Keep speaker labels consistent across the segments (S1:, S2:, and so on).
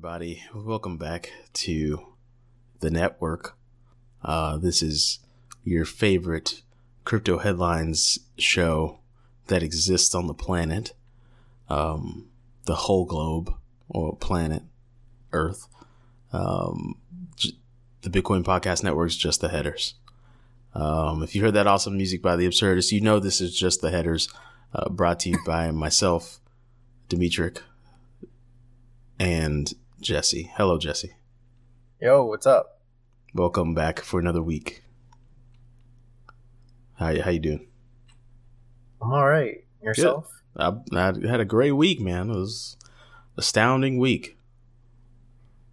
S1: Everybody. Welcome back to the network. Uh, this is your favorite crypto headlines show that exists on the planet, um, the whole globe or planet Earth. Um, j- the Bitcoin Podcast Network is just the headers. Um, if you heard that awesome music by the Absurdist, you know this is just the headers uh, brought to you by myself, Dimitrik, and Jesse. Hello, Jesse.
S2: Yo, what's up?
S1: Welcome back for another week. How how you doing?
S2: I'm all right. Yourself?
S1: I, I had a great week, man. It was astounding week.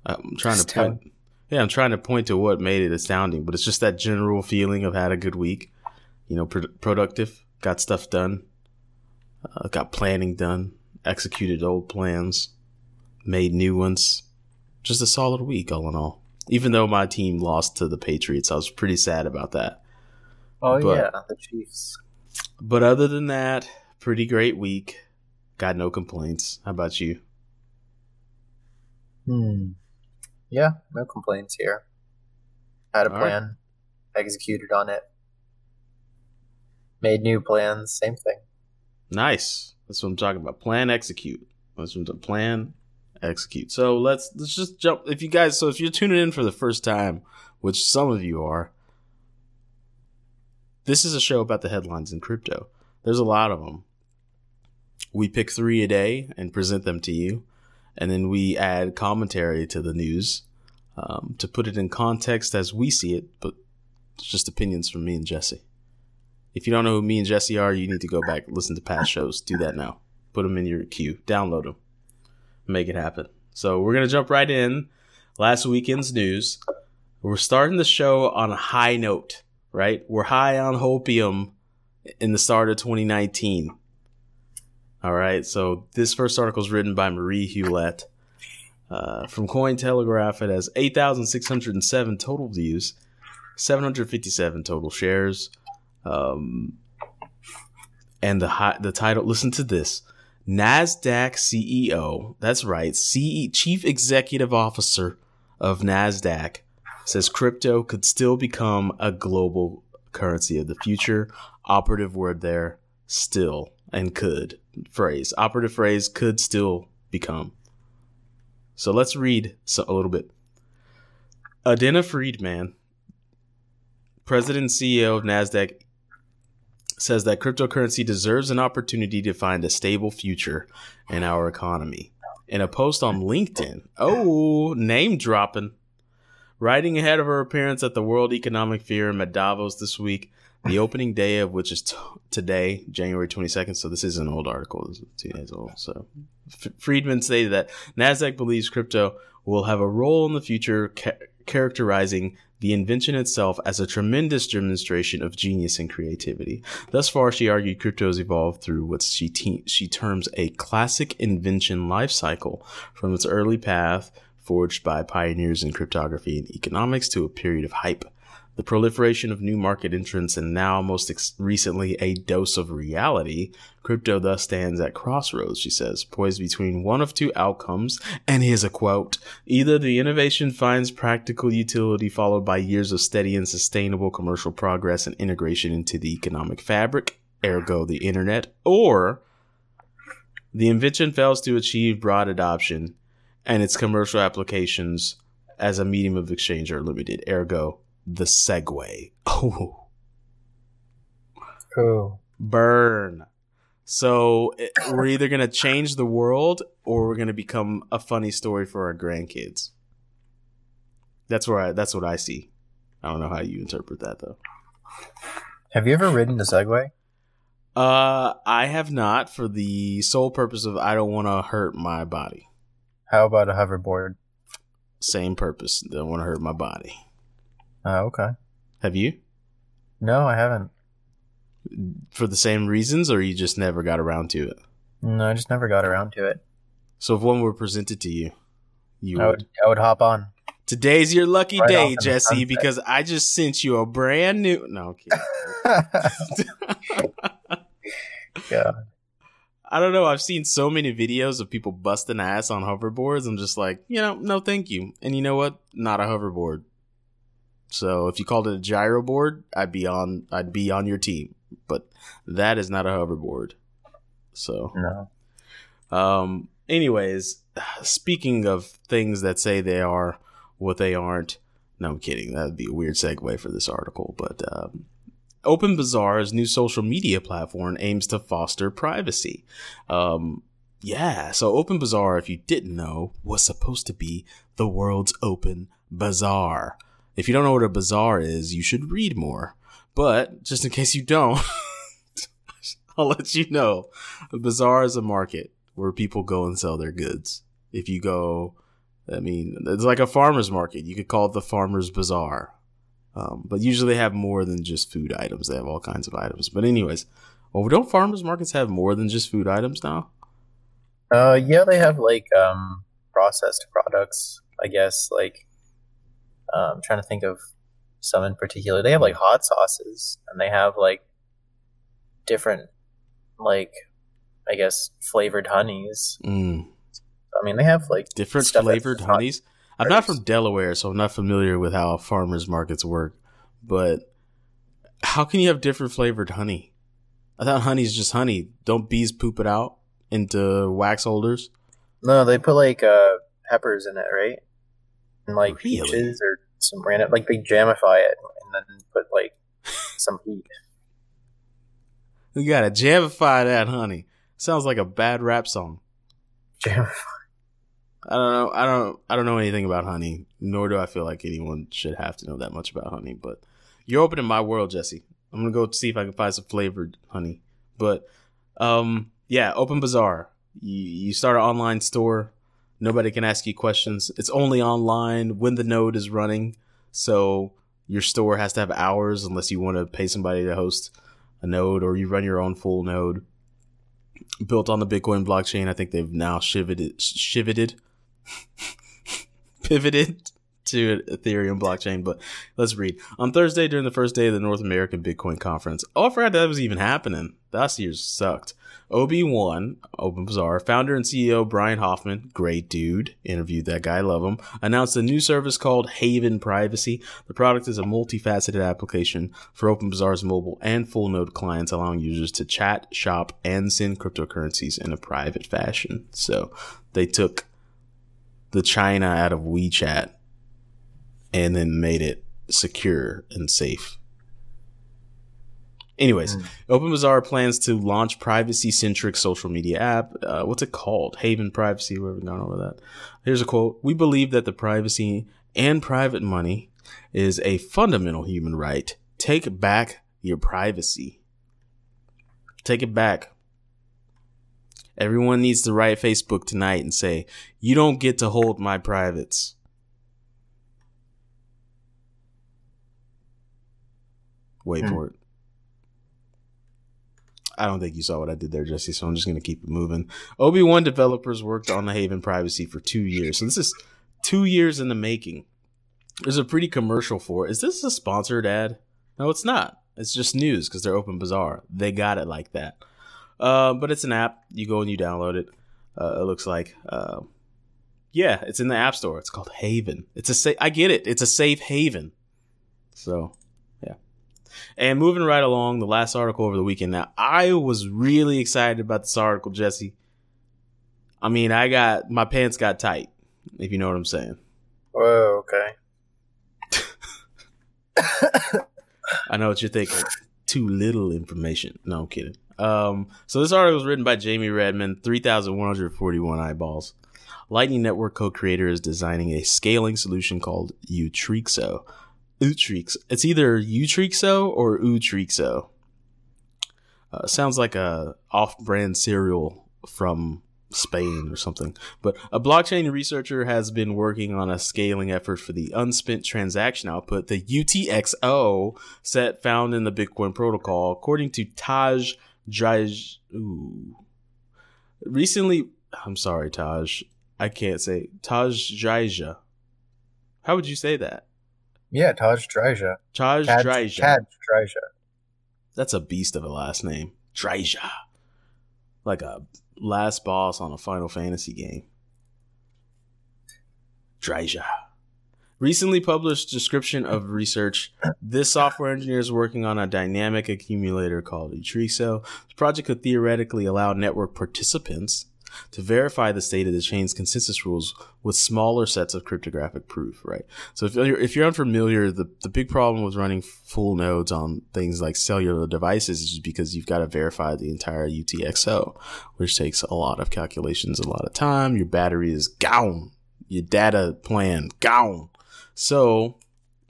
S1: I'm trying to point. Yeah, I'm trying to point to what made it astounding, but it's just that general feeling of had a good week. You know, pro- productive, got stuff done, uh, got planning done, executed old plans, made new ones. Just a solid week, all in all. Even though my team lost to the Patriots, I was pretty sad about that.
S2: Oh
S1: But-
S2: yeah, the Chiefs.
S1: But other than that, pretty great week. Got no complaints. How about you?
S2: Hmm. Yeah, no complaints here. Had a
S1: All right.
S2: plan, executed on it. Made new plans, same thing.
S1: Nice. That's what I'm talking about. Plan, execute. That's what I'm plan, execute. So let's let's just jump. If you guys, so if you're tuning in for the first time, which some of you are, this is a show about the headlines in crypto. There's a lot of them. We pick three a day and present them to you, and then we add commentary to the news um, to put it in context as we see it. But it's just opinions from me and Jesse. If you don't know who me and Jesse are, you need to go back listen to past shows. Do that now. Put them in your queue. Download them. Make it happen. So we're gonna jump right in. Last weekend's news. We're starting the show on a high note, right? We're high on hopium in the start of 2019. All right. So this first article is written by Marie Huillet uh, from Cointelegraph. It has 8,607 total views, 757 total shares. Um, and the hi- the title. Listen to this: Nasdaq CEO. That's right, CE, Chief Executive Officer of Nasdaq says crypto could still become a global currency of the future. Operative word there: still and could phrase. Operative phrase could still become. So let's read so, a little bit. Adena Friedman, president and CEO of Nasdaq, says that cryptocurrency deserves an opportunity to find a stable future in our economy. In a post on LinkedIn, oh, name dropping. Writing ahead of her appearance at the World Economic Forum at Davos this week, the opening day of which is t- today, January 22nd. So this is an old article, two days old. So F- Friedman stated that NASDAQ believes crypto will have a role in the future, ca- characterizing the invention itself as a tremendous demonstration of genius and creativity. Thus far, she argued crypto has evolved through what she, te- she terms a classic invention life cycle from its early path forged by pioneers in cryptography and economics to a period of hype. The proliferation of new market entrants and now most ex- recently a dose of reality, crypto thus stands at crossroads, she says, poised between one of two outcomes, and here's a quote. Either the innovation finds practical utility followed by years of steady and sustainable commercial progress and integration into the economic fabric, ergo the internet, or the invention fails to achieve broad adoption and its commercial applications as a medium of exchange are limited, ergo the Segway. Oh,
S2: Oh,
S1: burn. So it- we're either going to change the world or we're going to become a funny story for our grandkids. That's where I, that's what I see. I don't know how you interpret that though.
S2: Have you ever ridden a Segway?
S1: Uh, I have not for the sole purpose of I don't want to hurt my body.
S2: How about a hoverboard?
S1: Same purpose. Don't want to hurt my body.
S2: Oh, okay.
S1: Have you?
S2: No, I haven't.
S1: For the same reasons, or you just never got around to it?
S2: No, I just never got around to it.
S1: So if one were presented to you, you
S2: I
S1: would.
S2: would, I would hop on.
S1: Today's your lucky
S2: Right
S1: day, Jesse, because I just sent you a brand new. No,
S2: yeah.
S1: I don't know. I've seen so many videos of people busting ass on hoverboards. I'm just like, you know, no, thank you. And you know what? Not a hoverboard. So if you called it a gyro board, I'd be on. I'd be on your team. But that is not a hoverboard. So,
S2: No.
S1: um, anyways, speaking of things that say they are what they aren't. No, I'm kidding. That'd be a weird segue for this article. But um, Open Bazaar's new social media platform aims to foster privacy. Um, yeah, so Open Bazaar, if you didn't know, was supposed to be the world's open bazaar. If you don't know what a bazaar is, you should read more. But just in case you don't, I'll let you know. A bazaar is a market where people go and sell their goods. If you go, I mean, it's like a farmer's market. You could call it the farmer's bazaar. Um, but usually they have more than just food items. They have all kinds of items. But anyways, well, don't farmers markets have more than just food items now?
S2: Uh, yeah, they have like um processed products. I guess like uh, I'm trying to think of some in particular. They have like hot sauces, and they have like different like I guess flavored honeys.
S1: Mm,
S2: I mean, they have like
S1: different flavored honeys. I'm not from Delaware, so I'm not familiar with how farmers markets work. But how can you have different flavored honey? I thought honey's just honey. Don't bees poop it out into wax holders?
S2: no, they put like uh peppers in it, right? And like
S1: Really?
S2: peaches or some random like they jamify it and then put like some heat.
S1: You gotta jamify that honey. Sounds like a bad rap song.
S2: Jam.
S1: I don't know. I don't. I don't know anything about honey. Nor do I feel like anyone should have to know that much about honey. But you're opening my world, Jesse. I'm gonna go see if I can find some flavored honey. But um, yeah, Open Bazaar. You you start an online store. Nobody can ask you questions. It's only online when the node is running. So your store has to have hours unless you want to pay somebody to host a node or you run your own full node. Built on the Bitcoin blockchain. I think they've now shiveted, pivoted to Ethereum blockchain. But let's read. On Thursday, during the first day of the North American Bitcoin Conference, oh, I forgot that was even happening. Last year sucked. OB1, Open Bazaar, founder and CEO Brian Hoffman, great dude, interviewed that guy, love him, announced a new service called Haven Privacy. The product is a multifaceted application for Open Bazaar's mobile and full node clients, allowing users to chat, shop, and send cryptocurrencies in a private fashion. So they took the China out of WeChat and then made it secure and safe. Anyways, OpenBazaar plans to launch privacy-centric social media app. Uh, what's it called? Haven Privacy. We haven't gone over that. Here's a quote: "We believe that the privacy and private money is a fundamental human right. Take back your privacy. Take it back." Everyone needs to write Facebook tonight and say, "You don't get to hold my privates." Wait
S2: Hmm.
S1: for it. I don't think you saw what I did there, Jesse, so I'm just going to keep it moving. OB1 developers worked on the Haven privacy for two years. So this is two years in the making. There's a pretty commercial for it. Is this a sponsored ad? No, it's not. It's just news because they're Open Bazaar. They got it like that. Uh, but it's an app. You go and you download it. Uh, it looks like. Uh, yeah, it's in the App Store. It's called Haven. It's a sa- I get it. It's a safe haven. So and moving right along, the last article over the weekend. Now, I was really excited about this article, Jesse. I mean, I got my pants got tight, if you know what I'm saying.
S2: Whoa, okay.
S1: I know what you're thinking. Too little information. No, I'm kidding. Um, so this article was written by Jamie Redman, 3,141 eyeballs. Lightning Network co-creator is designing a scaling solution called Utreexo. Utrix. It's either Utreexo or Utreexo. Uh, sounds like a off-brand cereal from Spain or something. But a blockchain researcher has been working on a scaling effort for the unspent transaction output, the UTXO set found in the Bitcoin protocol, according to Taj Draj. Recently, I'm sorry, Taj. I can't say Taj Draja. How would you say that?
S2: Yeah, Taj Draja.
S1: Taj
S2: Tad
S1: Draja.
S2: Tad.
S1: That's a beast of a last name. Draja. Like a last boss on a Final Fantasy game. Draja. Recently published description of research. This software engineer is working on a dynamic accumulator called Utreexo. This project could theoretically allow network participants to verify the state of the chain's consensus rules with smaller sets of cryptographic proof, right? So if you're, if you're unfamiliar, the, the big problem with running full nodes on things like cellular devices is because you've got to verify the entire UTXO, which takes a lot of calculations, a lot of time. Your battery is gone. Your data plan gone. So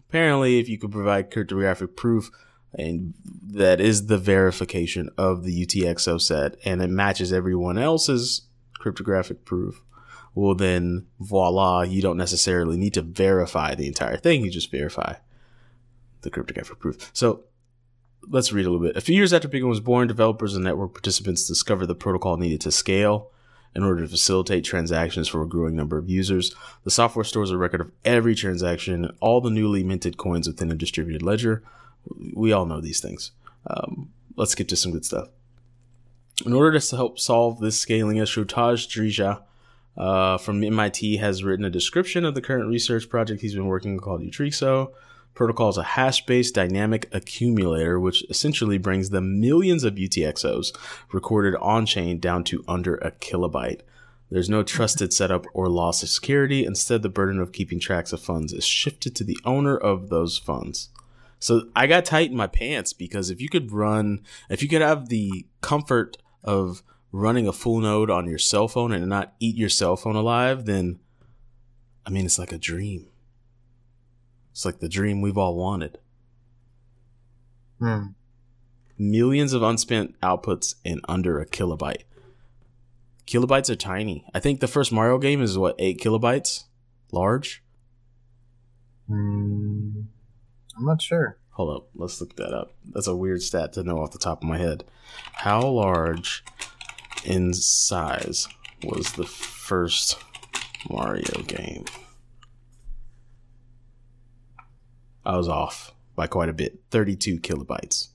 S1: apparently, if you could provide cryptographic proof, and that is the verification of the UTXO set, and it matches everyone else's cryptographic proof, well, then voila, you don't necessarily need to verify the entire thing. You just verify the cryptographic proof. So let's read a little bit. A few years after Bitcoin was born, developers and network participants discovered the protocol needed to scale in order to facilitate transactions for a growing number of users. The software stores a record of every transaction, all the newly minted coins within a distributed ledger. We all know these things. Um, let's get to some good stuff. In order to help solve this scaling issue, Tadge Dryja uh, from MIT has written a description of the current research project he's been working on called Utreexo. Protocol is a hash-based dynamic accumulator, which essentially brings the millions of UTXOs recorded on-chain down to under a kilobyte. There's no trusted setup or loss of security. Instead, the burden of keeping tracks of funds is shifted to the owner of those funds. So I got tight in my pants because if you could run, if you could have the comfort of running a full node on your cell phone and not eat your cell phone alive, then I mean, it's like a dream. It's like the dream we've all wanted.
S2: Hmm.
S1: Millions of unspent outputs in under a kilobyte. Kilobytes are tiny. I think the first Mario game is what, 8 kilobytes? Large?
S2: Hmm. I'm not sure.
S1: Hold up, let's look that up. That's a weird stat to know off the top of my head. How large in size was the first Mario game? I was off by quite a bit 32 kilobytes.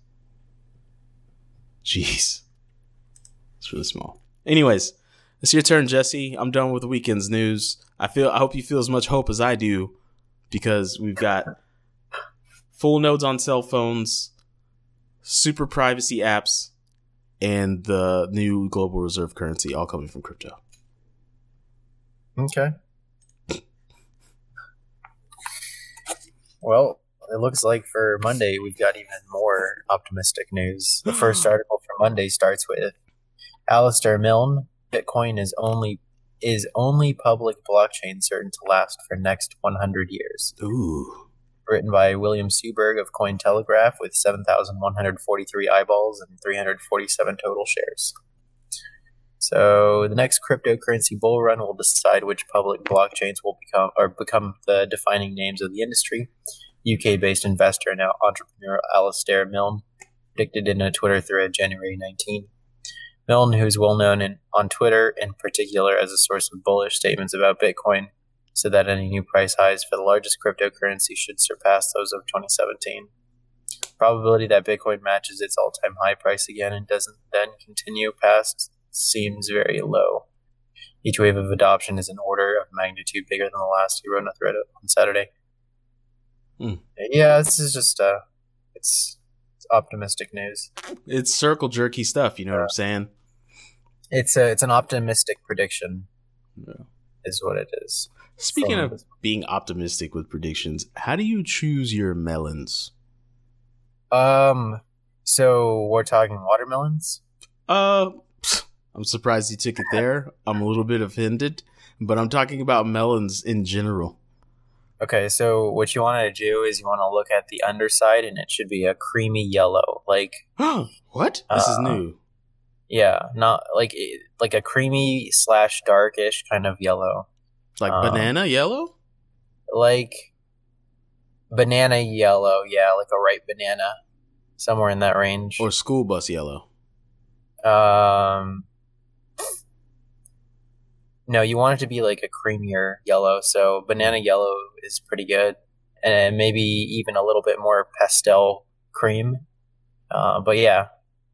S1: Jeez. It's really small. Anyways, it's your turn, Jesse. I'm done with the weekend's news. I feel I hope you feel as much hope as I do because we've got full nodes on cell phones, super privacy apps, and the new global reserve currency all coming from crypto.
S2: Okay. Well, it looks like for Monday we've got even more optimistic news. The first article for Monday starts with Alistair Milne, Bitcoin is only is only public blockchain certain to last for next 100 years.
S1: Ooh.
S2: Written by William Suberg of Cointelegraph with 7,143 eyeballs and 347 total shares. So the next cryptocurrency bull run will decide which public blockchains will become or become the defining names of the industry. UK-based investor and entrepreneur Alistair Milne predicted in a Twitter thread January 19. Milne, who is well known in, on Twitter in particular as a source of bullish statements about Bitcoin, said that any new price highs for the largest cryptocurrency should surpass those of 2017. Probability that Bitcoin matches its all-time high price again and doesn't then continue past seems very low. Each wave of adoption is an order of magnitude bigger than the last. He wrote in a thread on Saturday.
S1: Hmm.
S2: Yeah, this is just uh, it's, it's optimistic news.
S1: It's circle jerky stuff, you know what I'm saying?
S2: It's a it's an optimistic prediction,
S1: Yeah.
S2: is what it is.
S1: Speaking
S2: From-
S1: of being optimistic with predictions, how do you choose your melons?
S2: Um, so we're talking watermelons.
S1: Uh, I'm surprised you took it there. I'm a little bit offended, but I'm talking about melons in general.
S2: Okay, so what you want to do is you want to look at the underside, and it should be a creamy yellow, like
S1: what? This is
S2: Uh,
S1: new.
S2: yeah, not like like a creamy slash darkish kind of yellow,
S1: Like
S2: um,
S1: banana yellow?
S2: like banana yellow. Yeah, like a ripe banana, somewhere in that range.
S1: Or school bus yellow?
S2: Um, no, you want it to be like a creamier yellow. So banana yellow is pretty good, and maybe even a little bit more pastel cream. Uh, but yeah,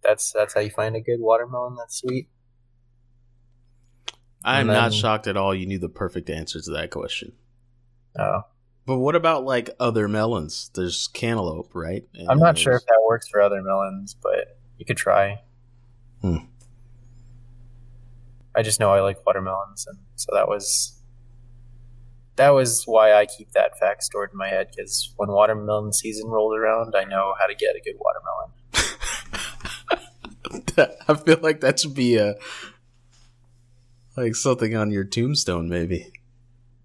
S2: that's that's how you find a good watermelon that's sweet.
S1: I am
S2: And
S1: not shocked at all you knew the perfect answer to that question.
S2: Oh,
S1: But what about like other melons? There's cantaloupe, right? And
S2: I'm
S1: then
S2: not sure if that works for other melons, but you could try.
S1: Hmm.
S2: I just know I like watermelons, and so that was that was why I keep that fact stored in my head. Because when watermelon season rolls around, I know how to get a good watermelon.
S1: I feel like that should be a like something on your tombstone, maybe.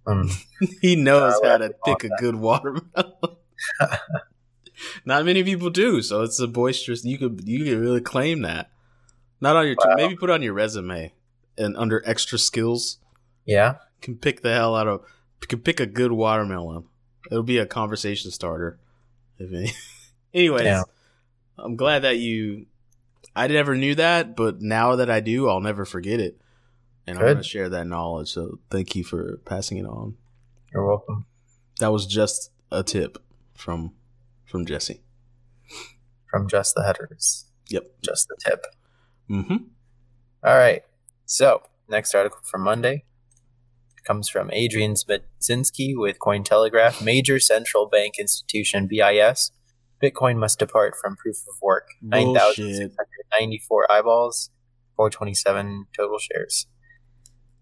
S2: Mm.
S1: he knows
S2: Uh,
S1: how to pick a good watermelon. Not many people do, so it's a boisterous. You could you could really claim that. Not on your
S2: Wow.
S1: maybe put on your resume and under extra skills
S2: Yeah,
S1: can pick the hell out of can pick a good watermelon. It'll be a conversation starter. If any. Anyways,
S2: Yeah.
S1: I'm glad that you. I never knew that, but now that I do, I'll never forget it, and I'm
S2: Good.
S1: going to share that knowledge. So thank you for passing it on.
S2: you're welcome.
S1: That was just a tip from from Jesse.
S2: From just the headers,
S1: Yep.
S2: just the tip.
S1: Mm-hmm.
S2: All right. So, next article from Monday comes from Adrian Zmudzinski with Cointelegraph. Major central bank institution BIS. Bitcoin must depart from proof of work.
S1: Bullshit.
S2: 9,694 eyeballs, 427 total shares.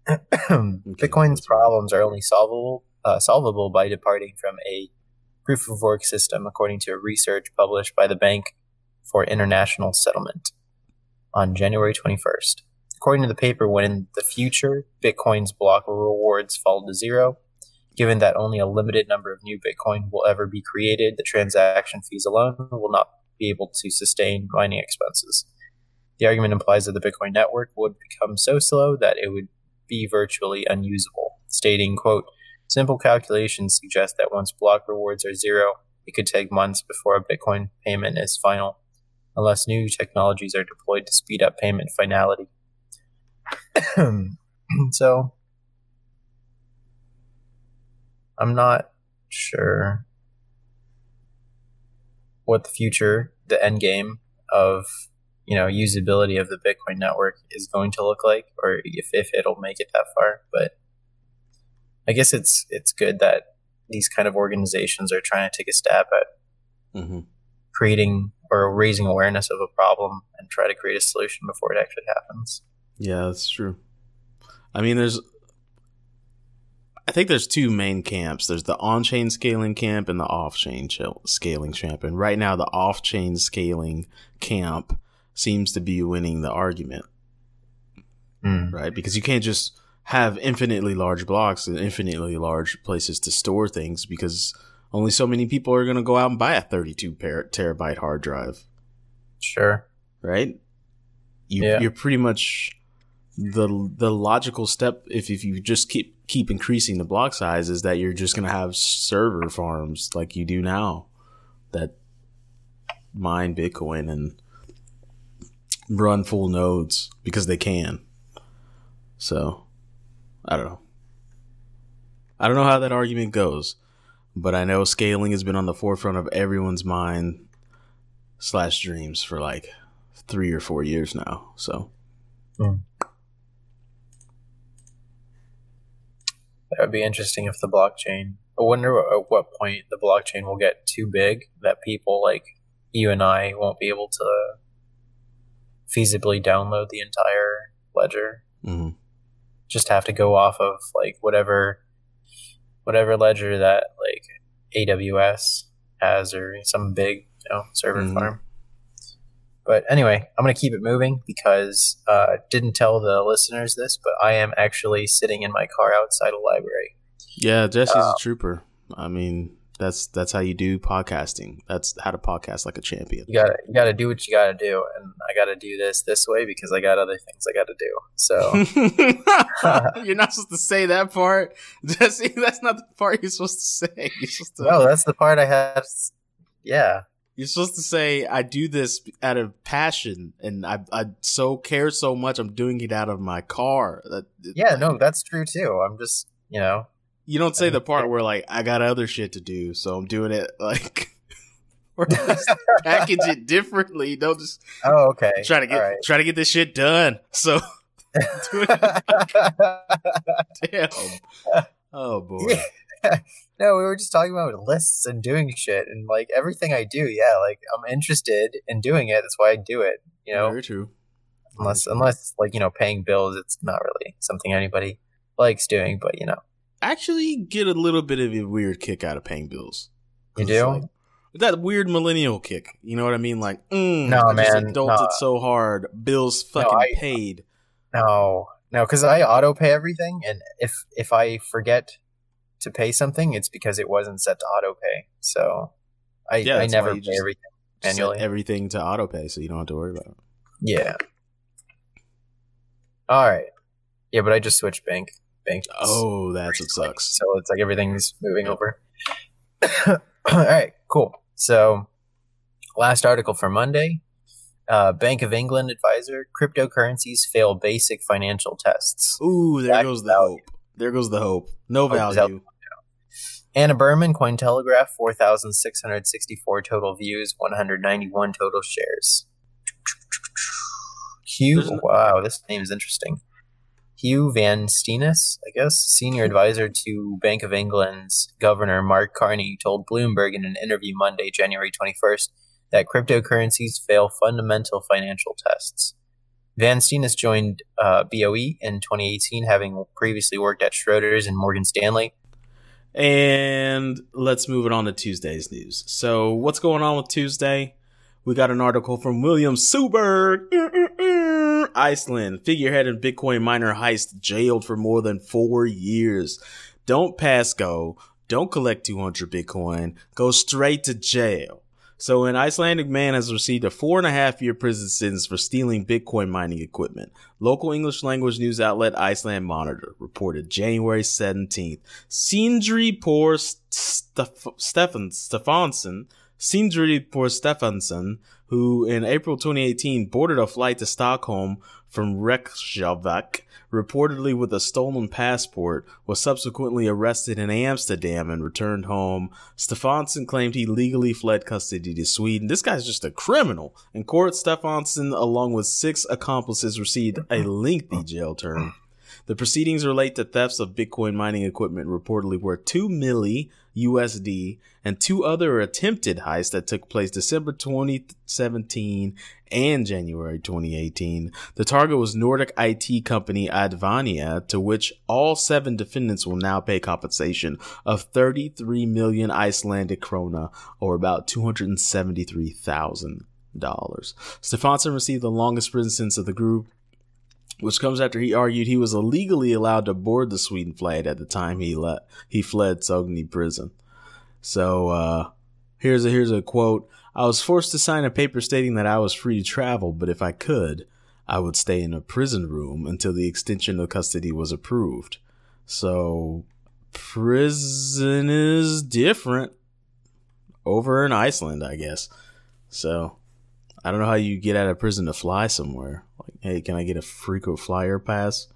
S2: Bitcoin's problems are only solvable uh, solvable by departing from a proof of work system, according to a research published by the Bank for International Settlement on January 21st. According to the paper, when in the future Bitcoin's block rewards fall to zero, given that only a limited number of new Bitcoin will ever be created, the transaction fees alone will not be able to sustain mining expenses. The argument implies that the Bitcoin network would become so slow that it would be virtually unusable, stating, quote, Simple calculations suggest that once block rewards are zero, it could take months before a Bitcoin payment is final, unless new technologies are deployed to speed up payment finality. so, I'm not sure what the future, the end game of you know usability of the Bitcoin network is going to look like, or if, if it'll make it that far. But I guess it's it's good that these kind of organizations are trying to take a stab at
S1: Mm-hmm.
S2: creating or raising awareness of a problem and try to create a solution before it actually happens.
S1: Yeah, that's true. I mean, there's. I think there's two main camps. There's the on-chain scaling camp and the off-chain chil- scaling camp. And right now, the off-chain scaling camp seems to be winning the argument,
S2: Mm.
S1: right? Because you can't just have infinitely large blocks and infinitely large places to store things because only so many people are going to go out and buy a 32 par- terabyte hard drive
S2: Sure.
S1: right? You,
S2: Yeah.
S1: You're pretty much the the logical step if, if you just keep keep increasing the block size is that you're just gonna have server farms like you do now that mine Bitcoin and run full nodes because they can. So I don't know. I don't know how that argument goes, but I know scaling has been on the forefront of everyone's mind slash dreams for like three or four years now. So hmm.
S2: That would be interesting if the blockchain. I wonder at what point the blockchain will get too big that people like you and I won't be able to feasibly download the entire ledger.
S1: mhm.
S2: Just have to go off of like whatever whatever ledger that like AWS has or some big you know server
S1: Mhm.
S2: farm. But anyway, I'm gonna keep it moving because uh, didn't tell the listeners this, but I am actually sitting in my car outside a library.
S1: yeah, Jesse's
S2: Uh,
S1: a trooper. I mean, that's that's how you do podcasting. That's how to podcast like a champion.
S2: You gotta you gotta do what you gotta do, and I gotta do this this way because I got other things I gotta do. So
S1: you're not supposed to say that part. Jesse, that's not the part you're supposed to say. You're supposed to,
S2: no, that's the part I had. Yeah,
S1: you're supposed to say, "I do this out of passion, and I I so care so much. I'm doing it out of my car." That,
S2: yeah, no, that's true too. I'm just you know
S1: you don't say the part where like I got other shit to do, so I'm doing it like or just package it differently. Don't just
S2: oh okay
S1: try to get right. try to get this shit done. So damn. Oh boy.
S2: no, we were just talking about lists and doing shit and like everything I do. Yeah, like I'm interested in doing it. That's why I do it. You know,
S1: very true.
S2: Unless unless like you know paying bills, it's not really something anybody likes doing. But you know
S1: actually get a little bit of a weird kick out of paying bills.
S2: You do?
S1: Like, that weird millennial kick. You know what I mean? Like, mm,
S2: no,
S1: I
S2: man,
S1: just adulted no. so hard. Bills fucking no, I, paid.
S2: No, no, because I auto pay everything, and if if I forget to pay something, it's because it wasn't set to auto pay. So I yeah, I never pay everything manually.
S1: everything to auto pay, so you don't have to worry about it.
S2: Yeah. All right. Yeah, but I just switched bank bank.
S1: Oh, that's what sucks.
S2: So it's like everything's moving over. All right, cool. So, last article for Monday. Uh, Bank of England advisor: cryptocurrencies fail basic financial tests.
S1: Ooh, there Back goes the value. hope. There goes the hope. No value.
S2: Ana Berman, Cointelegraph, 4,664 total views, 191 total shares. Hugh, wow, this name is interesting. Hugh Van Steenis, I guess, senior advisor to Bank of England's Governor Mark Carney, told Bloomberg in an interview Monday, January 21st, that cryptocurrencies fail fundamental financial tests. Van Steenis joined uh, BOE in 2018, having previously worked at Schroders and Morgan Stanley.
S1: And let's move it on to Tuesday's news. So, what's going on with Tuesday? We got an article from William Suberg. Iceland, figurehead and Bitcoin miner heist jailed for more than four years. Don't pass go. Don't collect 200 Bitcoin. Go straight to jail. So, an Icelandic man has received a four and a half year prison sentence for stealing Bitcoin mining equipment. Local English language news outlet Iceland Monitor reported January 17th. Sindri Por Stefan Stefansson, Sindri Por Stefansson, who in April 2018 boarded a flight to Stockholm from Reykjavik, reportedly with a stolen passport, was subsequently arrested in Amsterdam and returned home. Stefansson claimed he legally fled custody to Sweden. This guy's just a criminal. In court, Stefansson, along with six accomplices, received a lengthy jail term. The proceedings relate to thefts of Bitcoin mining equipment reportedly worth 2 milli USD and two other attempted heists that took place December 2017 and January 2018. The target was Nordic IT company Advania, to which all seven defendants will now pay compensation of 33 million Icelandic krona, or about $273,000. Stefansson received the longest prison sentence of the group, which comes after he argued he was illegally allowed to board the Sweden flight at the time he let he fled Sogni prison. So uh, here's a here's a quote. I was forced to sign a paper stating that I was free to travel, but if I could, I would stay in a prison room until the extension of custody was approved. So prison is different over in Iceland, I guess. So I don't know how you get out of prison to fly somewhere. Like, hey, can I get a frequent flyer pass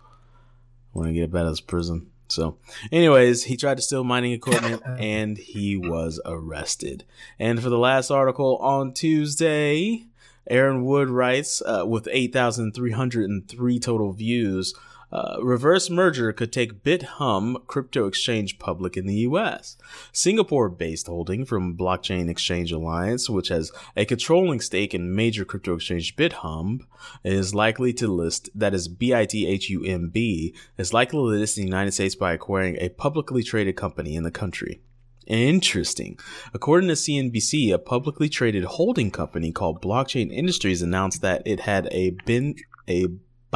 S1: when I get out of this prison? So, anyways, he tried to steal mining equipment and he was arrested. And for the last article on Tuesday, Aaron Wood writes uh, with 8,303 total views uh, reverse merger could take Bithumb crypto exchange public in the US. Singapore based holding from Blockchain Exchange Alliance, which has a controlling stake in major crypto exchange Bithumb, is likely to list, that is B I T H U M B, is likely to list in the United States by acquiring a publicly traded company in the country. Interesting. According to CNBC, a publicly traded holding company called Blockchain Industries announced that it had a been a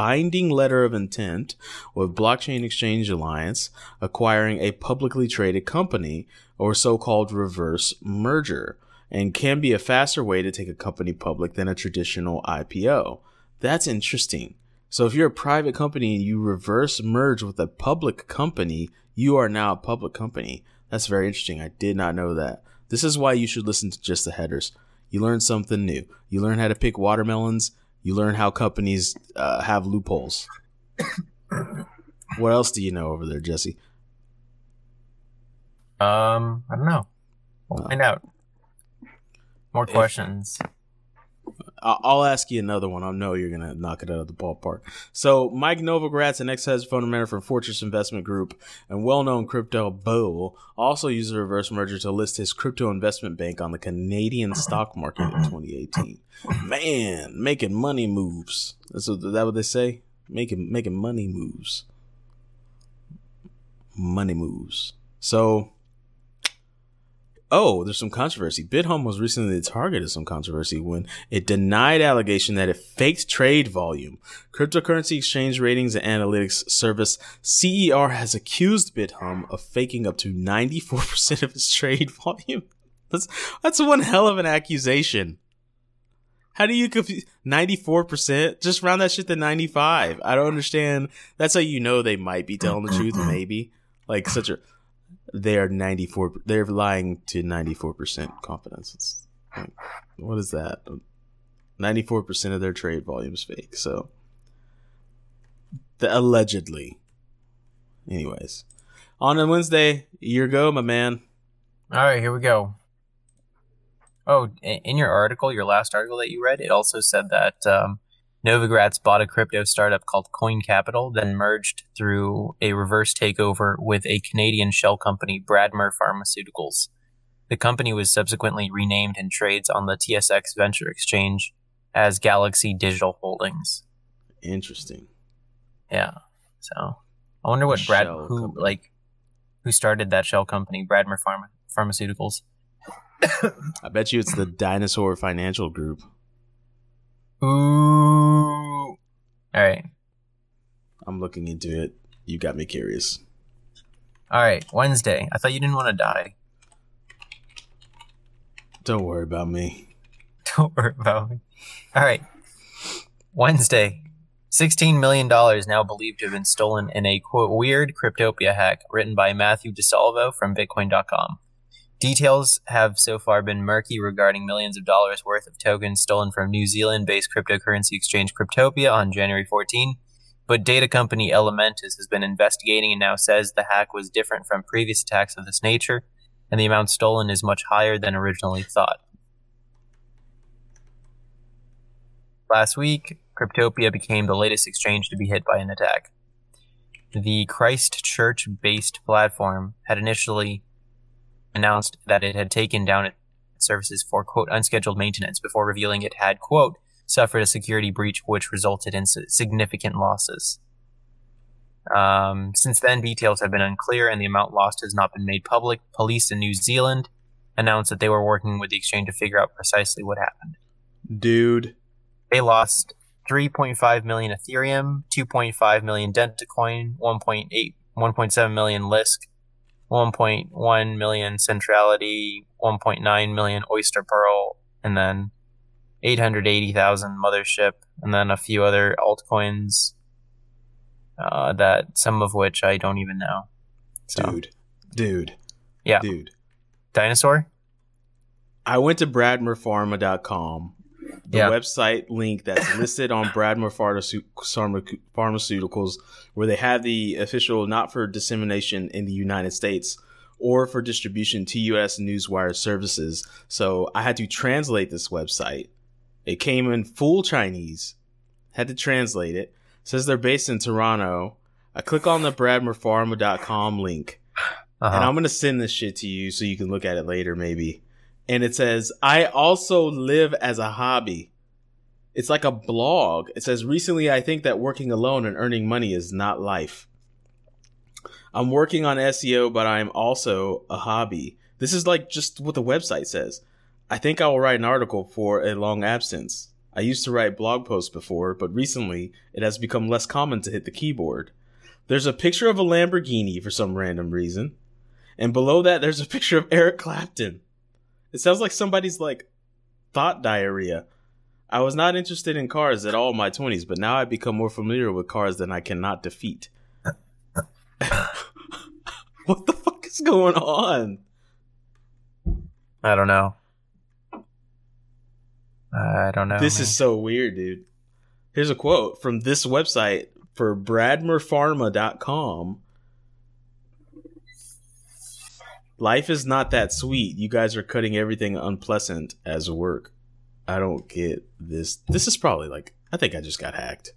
S1: binding letter of intent with Blockchain Exchange Alliance acquiring a publicly traded company or so called reverse merger, and can be a faster way to take a company public than a traditional IPO. That's interesting. So if you're a private company and you reverse merge with a public company, you are now a public company. That's very interesting. I did not know that. This is why you should listen to just the headers. You learn something new. You learn how to pick watermelons. You learn how companies uh, have loopholes. what else do you know over there, Jesse?
S2: Um, I don't know. We'll find out. More
S1: If-
S2: questions.
S1: I'll ask you another one. I know you're gonna knock it out of the ballpark. So, Mike Novogratz, an ex-hedge fund manager from Fortress Investment Group and well-known crypto bull, also used a reverse merger to list his crypto investment bank on the Canadian stock market in 2018. Man, making money moves. That's that what they say? Making making money moves. Money moves. So, Oh, there's some controversy. Bithumb was recently the target of some controversy when it denied allegation that it faked trade volume. Cryptocurrency exchange ratings and analytics service CER has accused Bithumb of faking up to 94% of its trade volume. That's that's one hell of an accusation. How do you confuse 94%? Just round that shit to 95. I don't understand. That's how you know they might be telling the truth, maybe. Like such a they are 94 they're lying to 94% confidence. It's like, what is that? 94% of their trade volume is fake so. The allegedly. Anyways. On a wednesday year go my man.
S2: All right, here we go. Oh, in your article, your last article that you read, it also said that um, Novogratz bought a crypto startup called Coin Capital, then merged through a reverse takeover with a Canadian shell company, Bradmer Pharmaceuticals. The company was subsequently renamed and trades on the TSX Venture Exchange as Galaxy Digital Holdings.
S1: interesting
S2: Yeah. So I wonder what Brad
S1: Shell
S2: who
S1: company.
S2: like who started that shell company, Bradmer Pharma, Pharmaceuticals.
S1: i bet you it's the dinosaur financial group
S2: Ooh. All right.
S1: i'm looking into it you got me curious
S2: All right. Wednesday. I thought you didn't want to die.
S1: don't worry about me
S2: Don't worry about me. All right. Wednesday. $16 million now believed to have been stolen in a quote weird Cryptopia hack written by Matthew DeSalvo from Bitcoin.com. Details have so far been murky regarding millions of dollars worth of tokens stolen from New Zealand based cryptocurrency exchange Cryptopia on January 14, but data company Elementus has been investigating and now says the hack was different from previous attacks of this nature, and the amount stolen is much higher than originally thought. Last week, Cryptopia became the latest exchange to be hit by an attack. The Christchurch based platform had initially announced that it had taken down its services for, quote, unscheduled maintenance before revealing it had, quote, suffered a security breach which resulted in significant losses. Um, since then, details have been unclear and the amount lost has not been made public. Police in New Zealand announced that they were working with the exchange to figure out precisely what happened.
S1: dude
S2: They lost 3.5 million Ethereum, 2.5 million Dentacoin, 1.8, 1.7 million Lisk, 1.1 million Centrality, 1.9 million Oyster Pearl, and then 880,000 Mothership, and then a few other altcoins. Uh, that some of which I don't even know. So,
S1: dude dude
S2: Yeah.
S1: dude
S2: dinosaur.
S1: I went to bradmerpharma.com, the
S2: Yeah.
S1: website link that's listed on Pharma- Pharmaceuticals, where they have the official not for dissemination in the United States or for distribution to U.S. newswire services. So I had to translate this website. It came in full Chinese, had to translate it. says they're based in Toronto. I click on the bradmerpharma.com link and
S2: Uh-huh.
S1: I'm gonna send this shit to you so you can look at it later, maybe. And it says, I also live as a hobby. It's like a blog. It says, recently I think that working alone and earning money is not life. I'm working on SEO, but I'm also a hobby. This is like just what the website says. I think I will write an article for a long absence. I used to write blog posts before, but recently it has become less common to hit the keyboard. There's a picture of a Lamborghini for some random reason. And below that, there's a picture of Eric Clapton. It sounds like somebody's like thought diarrhea. I was not interested in cars at all in my 20s, but now I've become more familiar with cars than I cannot defeat. what the fuck is going on?
S2: I don't know. I don't know.
S1: This
S2: man.
S1: is so weird, dude. Here's a quote from this website for bradmerpharma.com. Life is not that sweet. You guys are cutting everything unpleasant as work. I don't get this. This is probably like I think I just got hacked.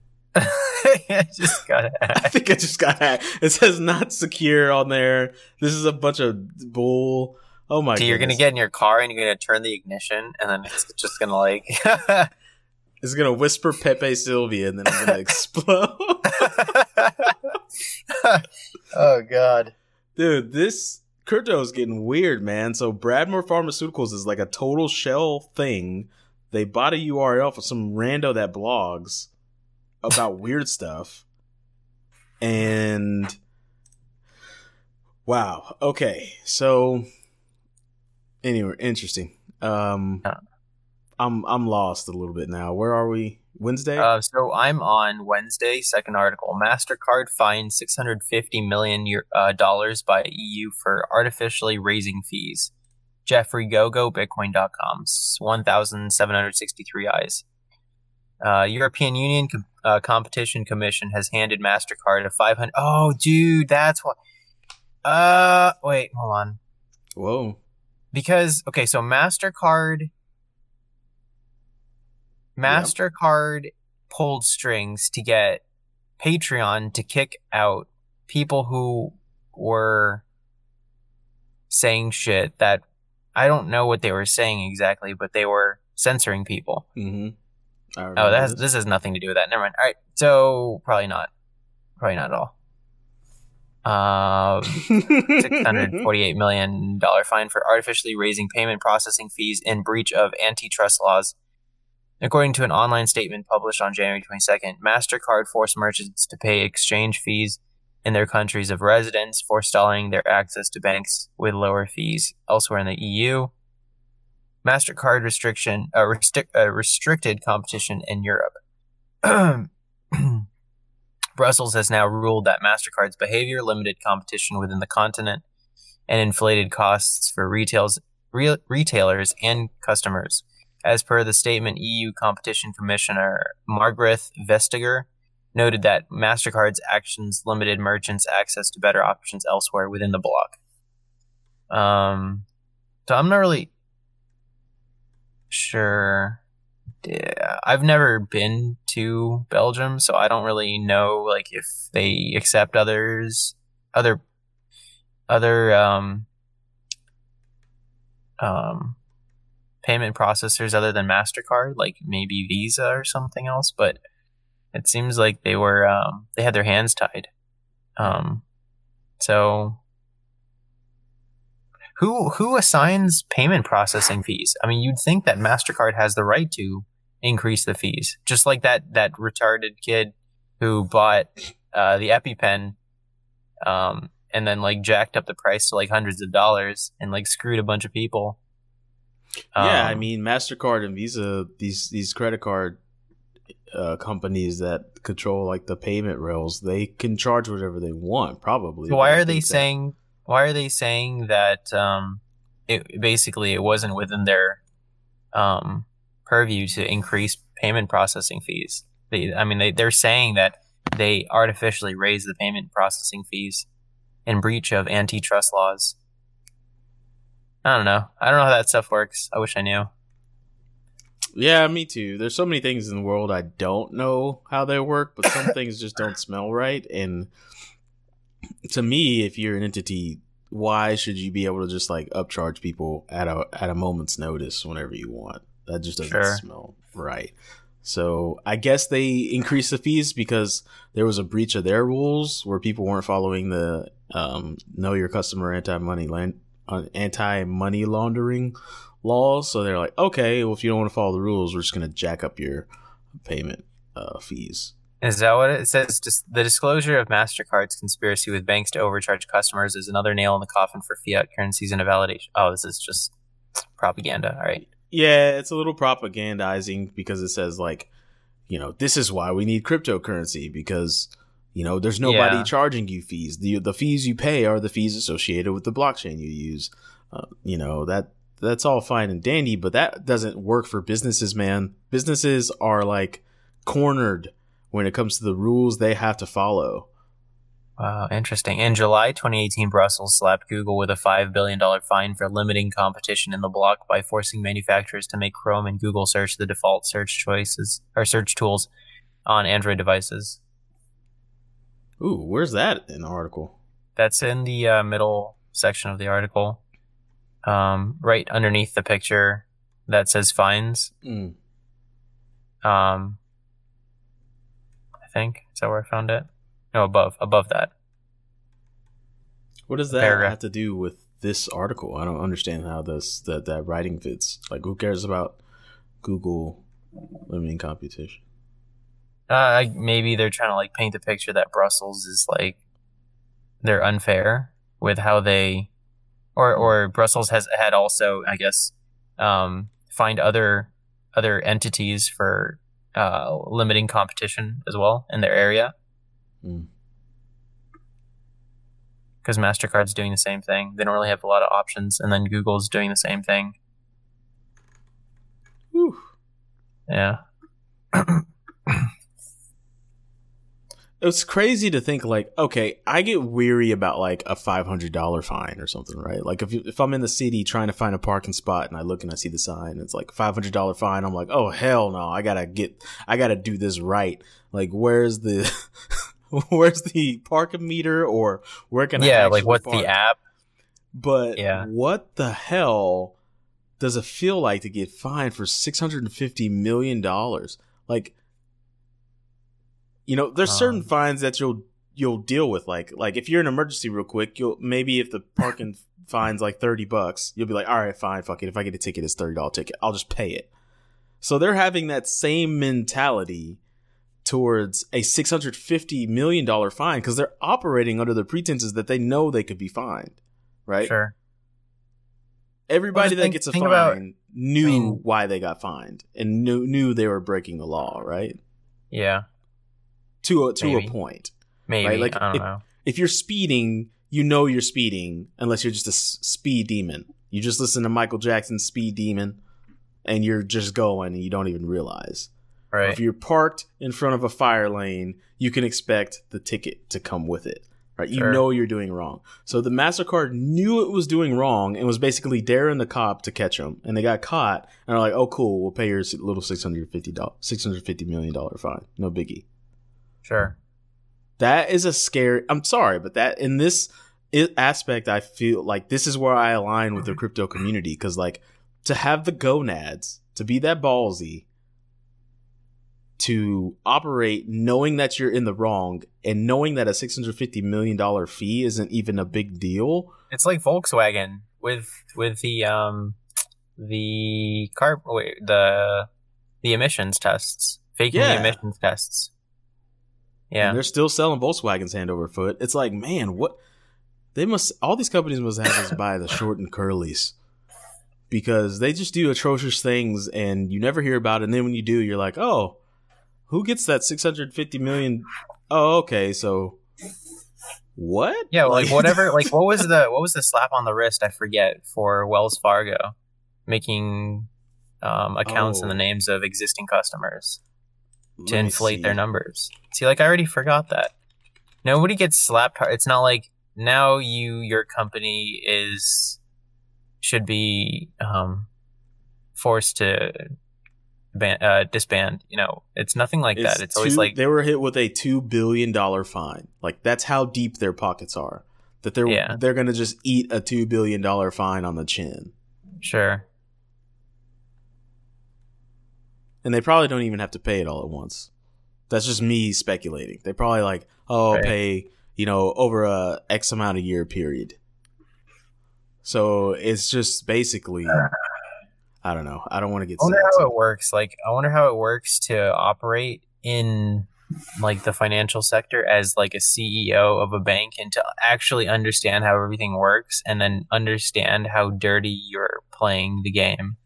S2: I just got
S1: I think I just got hacked. It says not secure on there. This is a bunch of bull. Oh my! God.
S2: So you're gonna get in your car and you're gonna turn the ignition, and then it's just gonna like.
S1: It's gonna whisper Pepe Sylvia, and then I'm gonna explode.
S2: oh God!
S1: Dude, this crypto is getting weird, man. So Bradmore Pharmaceuticals is like a total shell thing. They bought a URL for some rando that blogs about weird stuff. And wow. Okay. So anyway, interesting. Um. I'm I'm lost a little bit now. Where are we? Wednesday?
S2: Uh, so I'm on Wednesday. Second article: Mastercard fined 650 million euro- uh, dollars by EU for artificially raising fees. Jeffrey Gogo, Bitcoin.com, 1,763 eyes. Uh, European Union Com- uh, Competition Commission has handed Mastercard a 500. Oh, dude, that's what. Uh, wait, hold on.
S1: Whoa.
S2: because okay so mastercard mastercard pulled strings to get patreon to kick out people who were saying shit that i don't know what they were saying exactly but they were censoring people.
S1: Mm-hmm.
S2: oh that has, this has nothing to do with that. Never mind. All right. So probably not. Probably not at all. Uh $648 million fine for artificially raising payment processing fees in breach of antitrust laws. According to an online statement published on January 22nd, MasterCard forced merchants to pay exchange fees in their countries of residence, forestalling their access to banks with lower fees elsewhere in the EU. MasterCard restriction uh, uh, restricted competition in Europe. Brussels has now ruled that MasterCard's behavior limited competition within the continent and inflated costs for retails, re- retailers and customers. As per the statement, EU Competition Commissioner Margrethe Vestager noted that MasterCard's actions limited merchants' access to better options elsewhere within the bloc. Um, so I'm not really sure. Yeah, I've never been to Belgium, so I don't really know like if they accept others, other, other um, um, payment processors other than Mastercard, like maybe Visa or something else. But it seems like they were um, they had their hands tied. Um, so who who assigns payment processing fees? I mean, you'd think that Mastercard has the right to increase the fees, just like that that retarded kid who bought uh, the EpiPen, um, and then like jacked up the price to like hundreds of dollars and like screwed a bunch of people.
S1: Yeah, I
S2: Um,
S1: mean Mastercard and Visa, these these credit card uh, companies that control like the payment rails, they can charge whatever they want. Probably.
S2: Why are they
S1: that-
S2: saying? Why are they saying that? Um, it basically it wasn't within their um, purview to increase payment processing fees. They, I mean, they they're saying that they artificially raised the payment processing fees in breach of antitrust laws. I don't know. I don't know how that stuff works. I wish I knew.
S1: Yeah, me too. There's so many things in the world I don't know how they work, but some things just don't smell right. And to me, if you're an entity, why should you be able to just like upcharge people at a at a moment's notice whenever you want? That just doesn't
S2: Sure.
S1: smell right. So I guess they increased the fees because there was a breach of their rules where people weren't following the um, know your customer anti money land uh, anti money laundering laws. So they're like, okay, well, if you don't want to follow the rules, we're just going to jack up your payment uh, fees.
S2: Is that what it says? Just the disclosure of Mastercard's conspiracy with banks to overcharge customers is another nail in the coffin for fiat currencies and a validation. Oh, this is just propaganda. All right.
S1: Yeah, it's a little propagandizing because it says like, you know, this is why we need cryptocurrency because you know there's nobody
S2: Yeah.
S1: charging you fees. The the fees you pay are the fees associated with the blockchain you use. Uh, you know that that's all fine and dandy, but that doesn't work for businesses, man. Businesses are like cornered when it comes to the rules they have to follow.
S2: Wow, interesting. In July 2018, Brussels slapped Google with a $5 billion fine for limiting competition in the block by forcing manufacturers to make Chrome and Google search the default search choices or search tools on Android devices.
S1: Ooh, where's that in the article?
S2: That's in the uh, middle section of the article, um, right underneath the picture that says fines.
S1: Mm.
S2: Um, I think is that where I found it? No, above, above that.
S1: What does that
S2: Paragraph.
S1: have to do with this article? I don't understand how this that that writing fits. Like, who cares about Google limiting competition?
S2: Uh, maybe they're trying to like paint the picture that Brussels is like they're unfair with how they, or or Brussels has had also, I guess, um, find other other entities for uh, limiting competition as well in their area.
S1: Hmm.
S2: Because Mastercard's doing the same thing. They don't really have a lot of options, and then Google's doing the same thing.
S1: Whew.
S2: Yeah.
S1: It's crazy to think like, okay, I get weary about like a five hundred dollar fine or something, right? Like if if I'm in the city trying to find a parking spot and I look and I see the sign, and it's like five hundred dollar fine. I'm like, oh hell no, I gotta get, I gotta do this right. Like, where's the, where's the parking meter, or where can I?
S2: yeah, like what's
S1: park?
S2: the app?
S1: But
S2: Yeah.
S1: what the hell does it feel like to get fined for six hundred and fifty million dollars? Like, you know, there's certain
S2: Um.
S1: fines that you'll you'll deal with. Like, like if you're in an emergency real quick, you'll maybe if the parking fine's like thirty bucks, you'll be like, all right, fine, fuck it. If I get a ticket, it's thirty dollar ticket. I'll just pay it. So they're having that same mentality towards a six hundred fifty million dollar fine because they're operating under the pretenses that they know they could be fined, right?
S2: Sure.
S1: Everybody
S2: Well,
S1: that
S2: think-
S1: gets a fine
S2: about-
S1: knew
S2: I mean-
S1: why they got fined and knew knew they were breaking the law, right?
S2: Yeah.
S1: To a, to
S2: Maybe.
S1: a point.
S2: Maybe.
S1: Right, like,
S2: I don't
S1: if-
S2: know.
S1: If you're speeding, you know you're speeding unless you're just a s- speed demon. You just listen to Michael Jackson's Speed Demon and you're just going and you don't even realize.
S2: Right.
S1: If you're parked in front of a fire lane, you can expect the ticket to come with it. Right? You
S2: Sure.
S1: know you're doing wrong. So the MasterCard knew it was doing wrong and was basically daring the cop to catch them. And they got caught and are like, oh, cool, we'll pay your little $650, $650 million fine. No biggie.
S2: Sure.
S1: That is a scary. I'm sorry, but that in this aspect, I feel like this is where I align with the crypto community because, like, to have the gonads, to be that ballsy, to operate knowing that you're in the wrong and knowing that a $650 million fee isn't even a big deal.
S2: It's like Volkswagen with with the um the car wait, the the emissions tests, faking
S1: Yeah.
S2: the emissions tests.
S1: And
S2: Yeah.
S1: they're still selling Volkswagens hand over foot. It's like, man, what they must all these companies must have us by the short and curlies. Because they just do atrocious things and you never hear about it. And then when you do, you're like, oh, who gets that 650 million? Oh, okay. So what?
S2: Yeah, like whatever like what was the what was the slap on the wrist, I forget, for Wells Fargo making um accounts in
S1: Oh.
S2: the names of existing customers to
S1: Let
S2: inflate their numbers. See, like I already forgot that. Nobody gets slapped hard. It's not like now you your company is should be um forced to ban, uh, disband. You know, it's nothing like that. It's always like
S1: they were hit with a two billion dollar fine. Like that's how deep their pockets are. That they're
S2: Yeah.
S1: they're gonna just eat a two billion dollar fine on the chin.
S2: sure.
S1: And they probably don't even have to pay it all at once. That's just me speculating. They probably like, oh,
S2: Right.
S1: pay you know over a X amount of year period. So it's just basically, I don't know. I don't want to get.
S2: I wonder how it works. Like, I wonder how it works to operate in like the financial sector as like a CEO of a bank and to actually understand how everything works and then understand how dirty you're playing the game.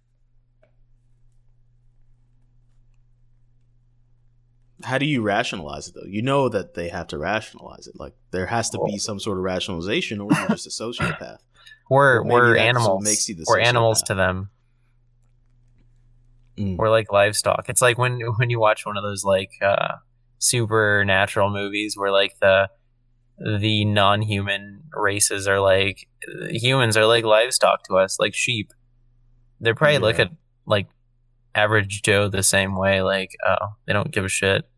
S1: How do you rationalize it though? You know that they have to rationalize it. Like there has to be some sort of rationalization, or you're just a sociopath.
S2: We're
S1: Or
S2: we're animals.
S1: makes you the
S2: we're animals to them.
S1: Mm.
S2: We're like livestock. It's like when when you watch one of those like uh, supernatural movies where like the the non-human races are like humans are like livestock to us, like sheep. They probably look at like average Joe the same way. Like, oh, they don't give a shit.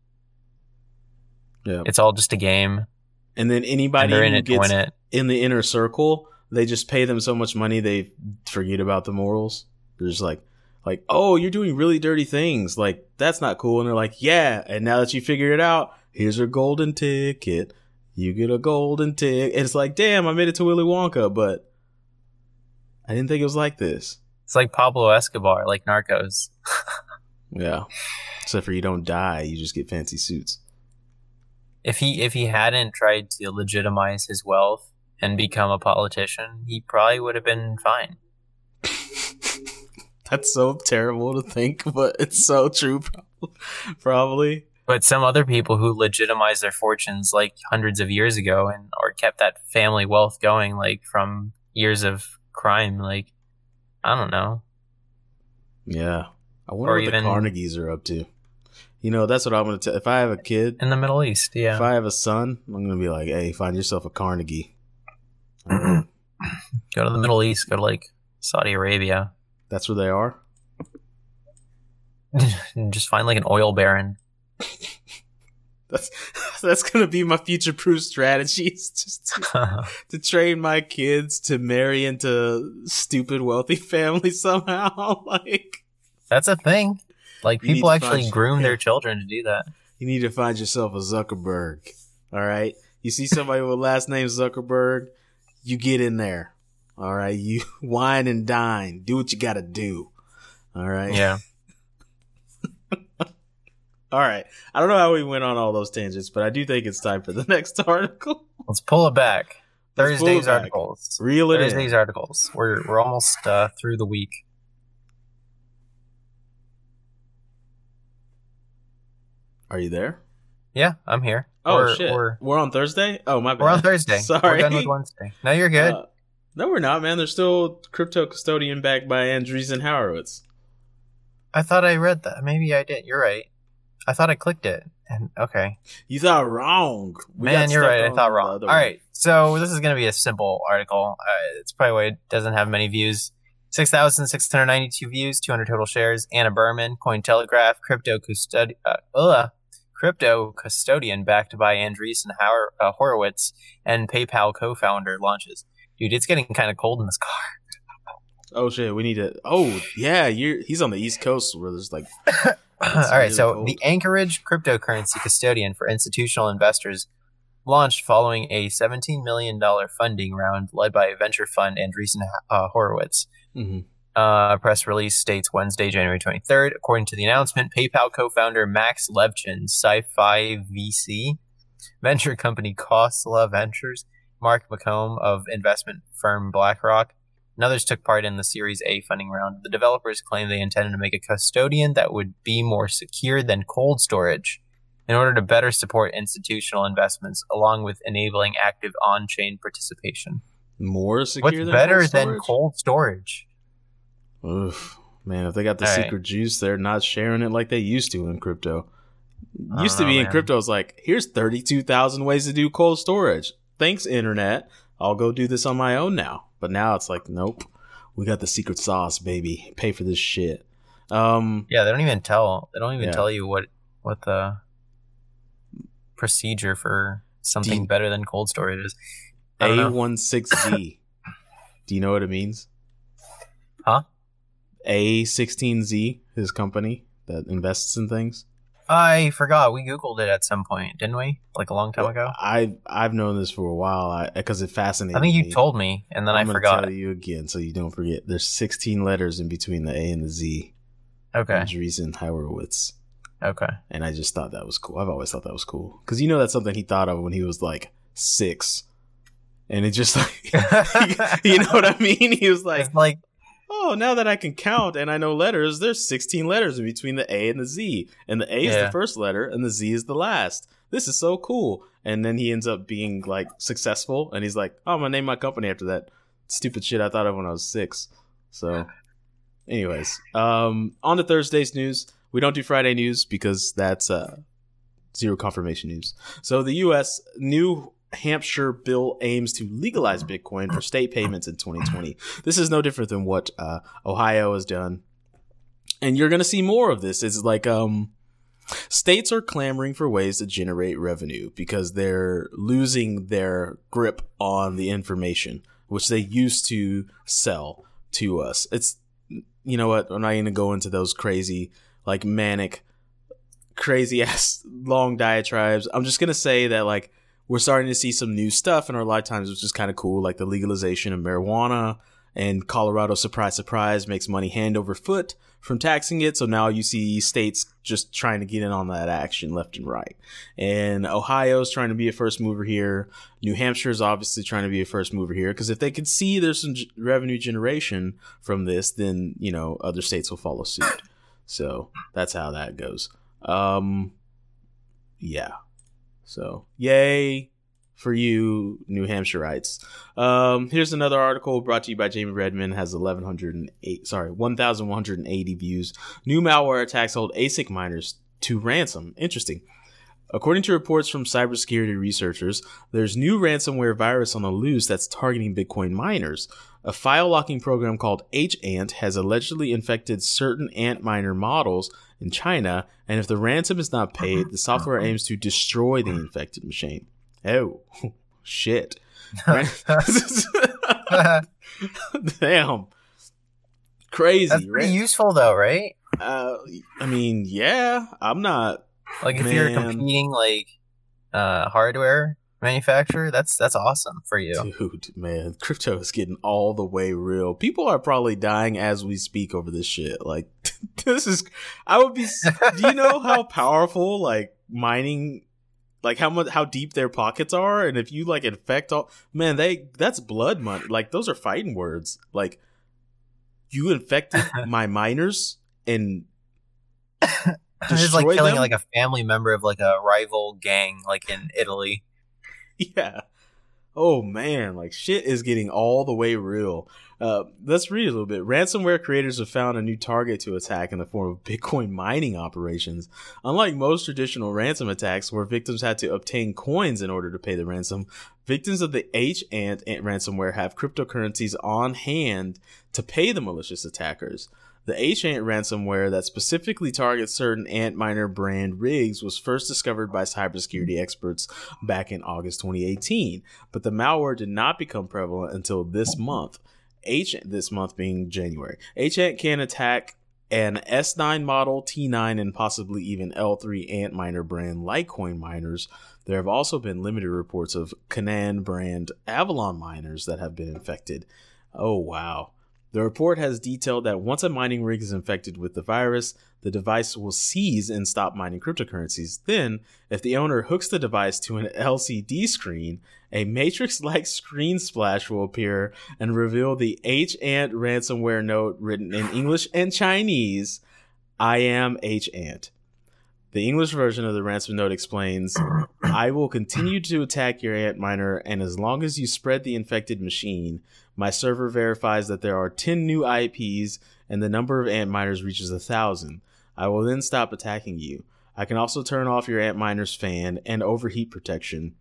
S1: Yeah.
S2: It's all just a game,
S1: And then anybody
S2: they're in
S1: who
S2: it
S1: gets
S2: win it.
S1: in the inner circle, they just pay them so much money they forget about the morals. They're just like, like, oh, you're doing really dirty things. Like that's not cool. And they're like, yeah. And now that you figured it out, here's your golden ticket. You get a golden ticket. It's like, damn, I made it to Willy Wonka, but I didn't think it was like this.
S2: It's like Pablo Escobar, like Narcos.
S1: Yeah. Except for you don't die, you just get fancy suits.
S2: If he if he hadn't tried to legitimize his wealth and become a politician, he probably would have been fine.
S1: That's so terrible to think, but it's so true. Probably.
S2: But some other people who legitimized their fortunes like hundreds of years ago and or kept that family wealth going like from years of crime, like I don't know.
S1: Yeah. I wonder
S2: Or
S1: what
S2: even-
S1: the Carnegies are up to. You know, that's what I'm going to tell. If I have a kid,
S2: In the Middle East, yeah. if.
S1: I have a son, I'm going to be like, hey, find yourself a Carnegie.
S2: go to the Middle East, go to like Saudi Arabia.
S1: That's where they are.
S2: just find like an oil baron.
S1: That's that's going to be my future proof strategies. Just to, to train my kids to marry into stupid wealthy families somehow. like,
S2: That's a thing. Like
S1: You
S2: people actually groom their children to do that.
S1: you need to find yourself a Zuckerberg. All right. You see somebody with last name Zuckerberg, you get in there. All right. You wine and dine. Do what you got to do. All right.
S2: Yeah.
S1: All right. I don't know how we went on all those tangents, but I do think it's time for the next article.
S2: Let's pull it back.
S1: It
S2: Thursday's
S1: back.
S2: articles.
S1: Reel it
S2: Thursday's
S1: in.
S2: articles. We're we're almost uh, through the week.
S1: Are you there?
S2: Yeah, I'm here.
S1: Oh
S2: we're,
S1: shit.
S2: We're,
S1: We're, on Thursday. Oh my bad.
S2: we're on Thursday.
S1: Sorry.
S2: We're done with Wednesday. No, you're good.
S1: Uh, no, we're not, man. There's still crypto custodian backed by Andreessen Horowitz.
S2: I thought I read that. Maybe I did. You're right. I thought I clicked it. And okay,
S1: You thought wrong. We
S2: man,
S1: got
S2: you're right. I
S1: on
S2: thought
S1: the
S2: wrong.
S1: other
S2: All
S1: one.
S2: right, so this is gonna be a simple article. Uh, it's probably why it doesn't have many views. Six thousand six hundred ninety-two views, two hundred total shares. Ana Berman, Cointelegraph, crypto custodi- uh, ugh, crypto custodian backed by Andreessen Hor- uh, Horowitz and PayPal co-founder launches. Dude, it's getting kind of cold in this car.
S1: Oh shit, we need to. Oh yeah, you're. He's on the East Coast where there's like.
S2: All right,
S1: really
S2: so
S1: cold.
S2: the Anchorage cryptocurrency custodian for institutional investors launched following a $17 million funding round led by venture fund Andreessen uh, Horowitz.
S1: Mhm.
S2: Uh, press release states Wednesday, January 23rd. According to the announcement, PayPal co-founder Max Levchin, Sci-Fi VC, venture company Khosla Ventures, Mark McCombe of investment firm BlackRock, and others took part in the Series A funding round. The developers claim they intended to make a custodian that would be more secure than cold storage in order to better support institutional investments, along with enabling active on-chain participation.
S1: More secure
S2: What's
S1: than
S2: better
S1: cold
S2: than cold storage?
S1: Oof, man, if they got the
S2: All right.
S1: secret juice, they're not sharing it like they used to in crypto. Used to be
S2: know,
S1: in
S2: man.
S1: crypto, it's like here's thirty two thousand ways to do cold storage. Thanks, internet. I'll go do this on my own now. But now it's like, nope, we got the secret sauce, baby. Pay for this shit. Um,
S2: Yeah, they don't even tell. They don't even
S1: Yeah.
S2: tell you what what the procedure for something
S1: Do-
S2: better than cold storage is.
S1: A
S2: know.
S1: one six Z. Do you know what it means?
S2: Huh?
S1: A sixteen Z, his company that invests in things.
S2: I forgot. We googled it at some point, didn't we? Like a long time ago.
S1: I I've known this for a while because it fascinates me.
S2: I think you
S1: me.
S2: told me, and then
S1: I'm
S2: I forgot.
S1: Tell you again, so you don't forget. There's 16 letters in between the A and the Z.
S2: Okay.
S1: Andreessen Horowitz.
S2: Okay.
S1: and I just thought that was cool. I've always thought that was cool because you know that's something he thought of when he was like six, and it just like you know what I mean. He was like,
S2: it's like
S1: "Oh, now that I can count and I know letters, there's 16 letters in between the A and the Z, and the A is the first letter and the Z is the last. This is so cool." And then he ends up being like successful, and he's like, "Oh, I'm gonna name my company after that stupid shit I thought of when I was six. So, anyways, um, on to Thursday's news. We don't do Friday news because that's uh, zero confirmation news. So the U.S. New Hampshire bill aims to legalize Bitcoin for state payments in 2020. This is no different than what uh, Ohio has done, and you're going to see more of this. It's like um, states are clamoring for ways to generate revenue because they're losing their grip on the information which they used to sell to us. It's you know what? I'm not going to go into those crazy, like manic, crazy ass long diatribes. I'm just going to say that like we're starting to see some new stuff in our lifetimes, which is kind of cool, like the legalization of marijuana. And Colorado, surprise, surprise, makes money hand over foot from taxing it. So now you see states just trying to get in on that action left and right. And Ohio's trying to be a first mover here. New Hampshire is obviously trying to be a first mover here because if they could see there's some g- revenue generation from this, then you know other states will follow suit. So that's how that goes. Um, yeah. So yay for you, New Hampshireites. Um, here's another article brought to you by Jamie Redman. Has 1108, sorry, 1,180 views. New malware attacks hold ASIC miners to ransom. Interesting. According to reports from cybersecurity researchers, there's new ransomware virus on the loose that's targeting Bitcoin miners. A file locking program called HANT has allegedly infected certain Antminer models in China, and if the ransom is not paid, the software aims to destroy the infected machine. Oh, shit. Damn. Crazy,
S2: That's pretty
S1: right?
S2: useful though, right?
S1: Uh, I mean, yeah, I'm not
S2: Like if you're
S1: Man.
S2: competing like uh hardware manufacturer, that's that's awesome for you.
S1: Dude, man, crypto is getting all the way real. People are probably dying as we speak over this shit. Like, this is. I would be. do you know how powerful like mining, like how much how deep their pockets are, and if you like infect all, man, they that's blood money. Like those are fighting words. Like, you infected my miners and
S2: It's like killing
S1: them?
S2: like a family member of like a rival gang like in Italy.
S1: Yeah. Oh man, like shit is getting all the way real. Uh, let's read a little bit. Ransomware creators have found a new target to attack in the form of Bitcoin mining operations. Unlike most traditional ransom attacks, where victims had to obtain coins in order to pay the ransom, victims of the H-Ant ransomware have cryptocurrencies on hand to pay the malicious attackers. The H-Ant ransomware that specifically targets certain Antminer brand rigs was first discovered by cybersecurity experts back in August 2018, but the malware did not become prevalent until this month. H this month being January. H-Ant can attack an S9 model, T9, and possibly even L3 Antminer brand Litecoin miners. There have also been limited reports of Canaan brand Avalon miners that have been infected. Oh wow. The report has detailed that once a mining rig is infected with the virus, the device will seize and stop mining cryptocurrencies. Then, if the owner hooks the device to an LCD screen, a matrix like screen splash will appear and reveal the H-Ant ransomware note written in English and Chinese I am H-Ant. The English version of the ransom note explains I will continue to attack your ant miner, and as long as you spread the infected machine, my server verifies that there are 10 new IPs and the number of ant miners reaches a thousand. I will then stop attacking you. I can also turn off your ant miner's fan and overheat protection,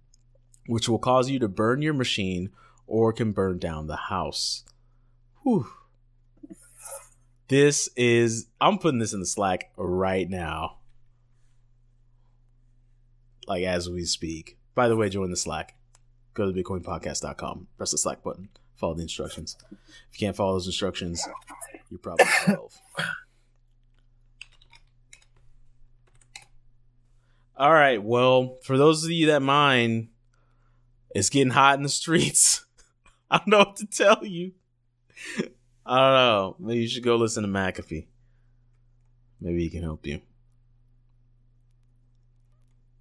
S1: which will cause you to burn your machine or can burn down the house. Whew. This is, I'm putting this in the Slack right now. Like as we speak. By the way, join the Slack. Go to bitcoinpodcast.com, press the Slack button, follow the instructions. If you can't follow those instructions, you're probably 12. All right. Well, for those of you that mine, it's getting hot in the streets. I don't know what to tell you. I don't know. Maybe you should go listen to McAfee. Maybe he can help you.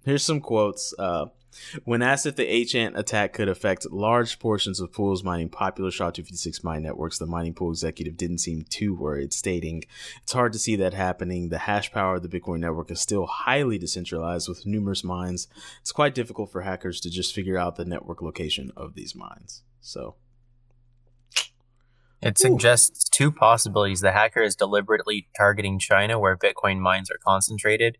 S1: Here's some quotes. Uh, when asked if the HANT attack could affect large portions of pools mining popular SHA-256 mine networks, the mining pool executive didn't seem too worried, stating, It's hard to see that happening. The hash power of the Bitcoin network is still highly decentralized with numerous mines. It's quite difficult for hackers to just figure out the network location of these mines. So.
S2: It suggests two possibilities. The hacker is deliberately targeting China, where Bitcoin mines are concentrated,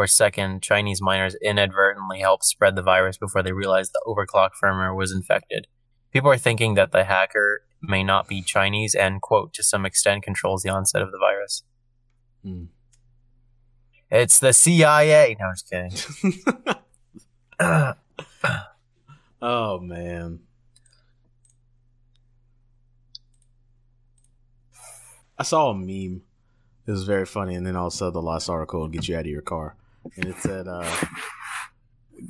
S2: or second, Chinese miners inadvertently helped spread the virus before they realized the overclock firmware was infected. People are thinking that the hacker may not be Chinese and, quote, to some extent controls the onset of the virus.
S1: Hmm.
S2: It's the CIA. No, I'm just kidding.
S1: oh, man. I saw a meme. It was very funny, and then also the last article will get you out of your car and it said uh,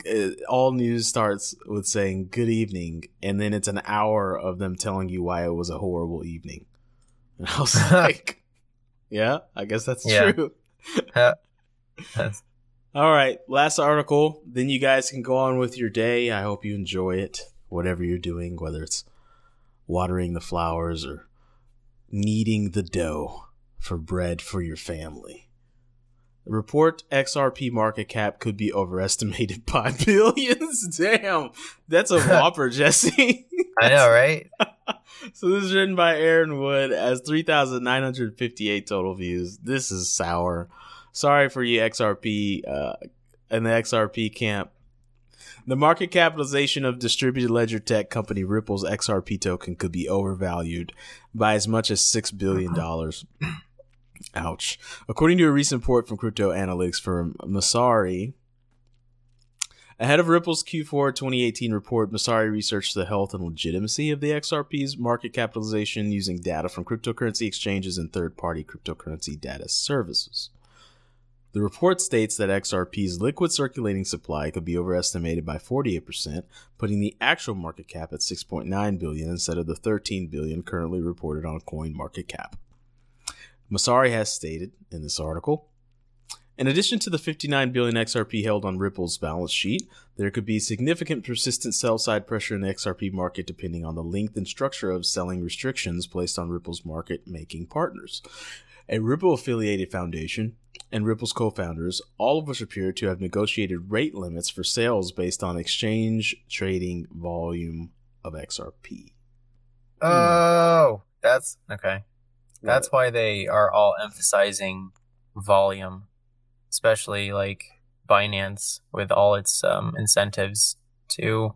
S1: it, all news starts with saying good evening and then it's an hour of them telling you why it was a horrible evening. And i was like yeah i guess that's yeah. true. All right last article. Then you guys can go on with your day. I hope you enjoy it. Whatever you're doing whether it's watering the flowers or kneading the dough for bread for your family Report XRP market cap could be overestimated by billions. Damn, that's a whopper, Jesse.
S2: I know, right?
S1: so this is written by Aaron Wood as 3,958 total views. This is sour. Sorry for you XRP uh, and the XRP camp. The market capitalization of distributed ledger tech company Ripple's XRP token could be overvalued by as much as $6 billion. Ouch. According to a recent report from crypto analytics firm Messari, ahead of Ripple's Q4 2018 report, Messari researched the health and legitimacy of the XRP's market capitalization using data from cryptocurrency exchanges and third party cryptocurrency data services. The report states that XRP's liquid circulating supply could be overestimated by 48%, putting the actual market cap at 6.9 billion instead of the 13 billion currently reported on CoinMarketCap. Messari has stated in this article in addition to the 59 billion XRP held on Ripple's balance sheet, there could be significant persistent sell side pressure in the XRP market depending on the length and structure of selling restrictions placed on Ripple's market making partners. A Ripple affiliated foundation and Ripple's co founders, all of which appear to have negotiated rate limits for sales based on exchange trading volume of XRP.
S2: Oh, that's okay. That's why they are all emphasizing volume, especially like Binance with all its um, incentives to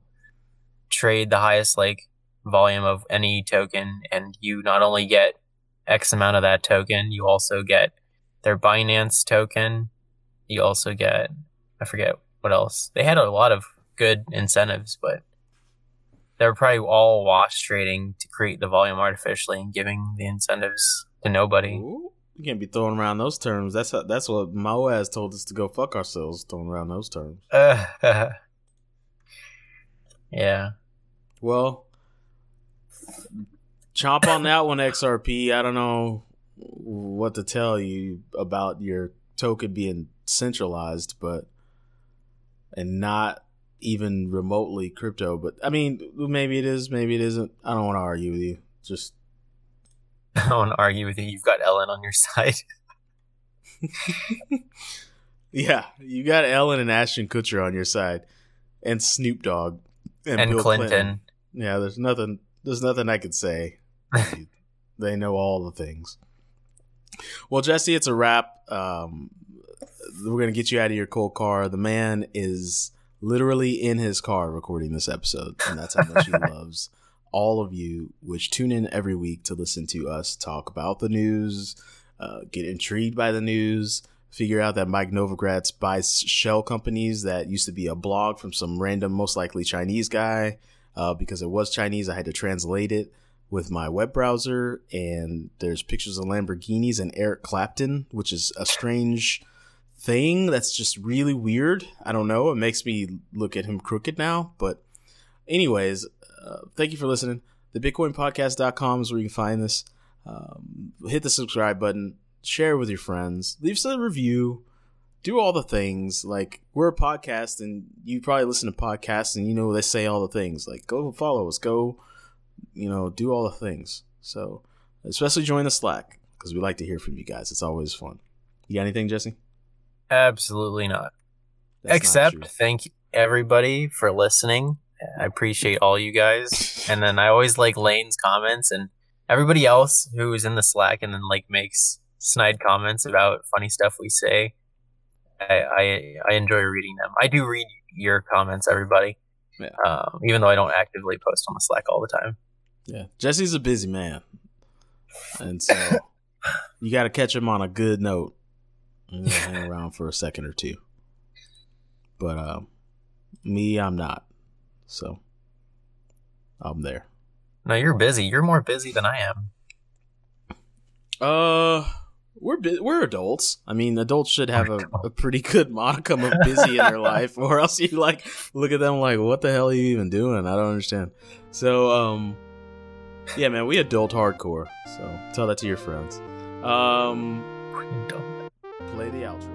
S2: trade the highest like volume of any token, and you not only get X amount of that token, you also get their Binance token. You also get I forget what else. They had a lot of good incentives, but they're probably all wash trading to create the volume artificially and giving the incentives to nobody.
S1: Ooh, you can't be throwing around those terms. That's how, that's what Moaz told us to go fuck ourselves, throwing around those terms. Uh,
S2: yeah.
S1: Well, chomp on that one, XRP. I don't know what to tell you about your token being centralized, but and not even remotely crypto. But I mean, maybe it is, maybe it isn't. I don't want to argue with you. Just
S2: I don't want to argue with you. You've got Ellen on your side.
S1: yeah, you got Ellen and Ashton Kutcher on your side, and Snoop Dogg
S2: and, and Clinton. Clinton.
S1: Yeah, there's nothing. There's nothing I could say. they know all the things. Well, Jesse, it's a wrap. Um, we're gonna get you out of your cold car. The man is literally in his car recording this episode, and that's how much he loves all of you, which tune in every week to listen to us talk about the news, uh, get intrigued by the news, figure out that Mike Novogratz buys shell companies that used to be a blog from some random, most likely Chinese guy. Uh, because it was Chinese, I had to translate it with my web browser, and there's pictures of Lamborghinis and Eric Clapton, which is a strange thing that's just really weird. I don't know. It makes me look at him crooked now. But, anyways, uh, thank you for listening. The BitcoinPodcast.com is where you can find this. Um, hit the subscribe button, share with your friends, leave us a review. do all the things. Like we're a podcast, and you probably listen to podcasts, and you know they say all the things. Like go follow us, go, you know, do all the things. So especially join the Slack because we like to hear from you guys. It's always fun. You got anything, Jesse?
S2: Absolutely not.
S1: That's
S2: Except
S1: true.
S2: thank everybody for listening. I appreciate all you guys. and then I always like Lane's comments and everybody else who is in the Slack and then like makes snide comments about funny stuff we say. I I, I enjoy reading them. I do read your comments, everybody.
S1: Yeah.
S2: Um, even though I don't actively post on the Slack all the time.
S1: Yeah, Jesse's a busy man, and so you got to catch him on a good note. And hang around for a second or two. But um, me, I'm not. So I'm there.
S2: No, you're busy. You're more busy than I am.
S1: Uh, we're bu- we're adults. I mean, adults should have a, a pretty good modicum of busy in their life, or else you like look at them like, what the hell are you even doing? I don't understand. So um, yeah, man, we adult hardcore. So tell that to your friends. Um, play the outro.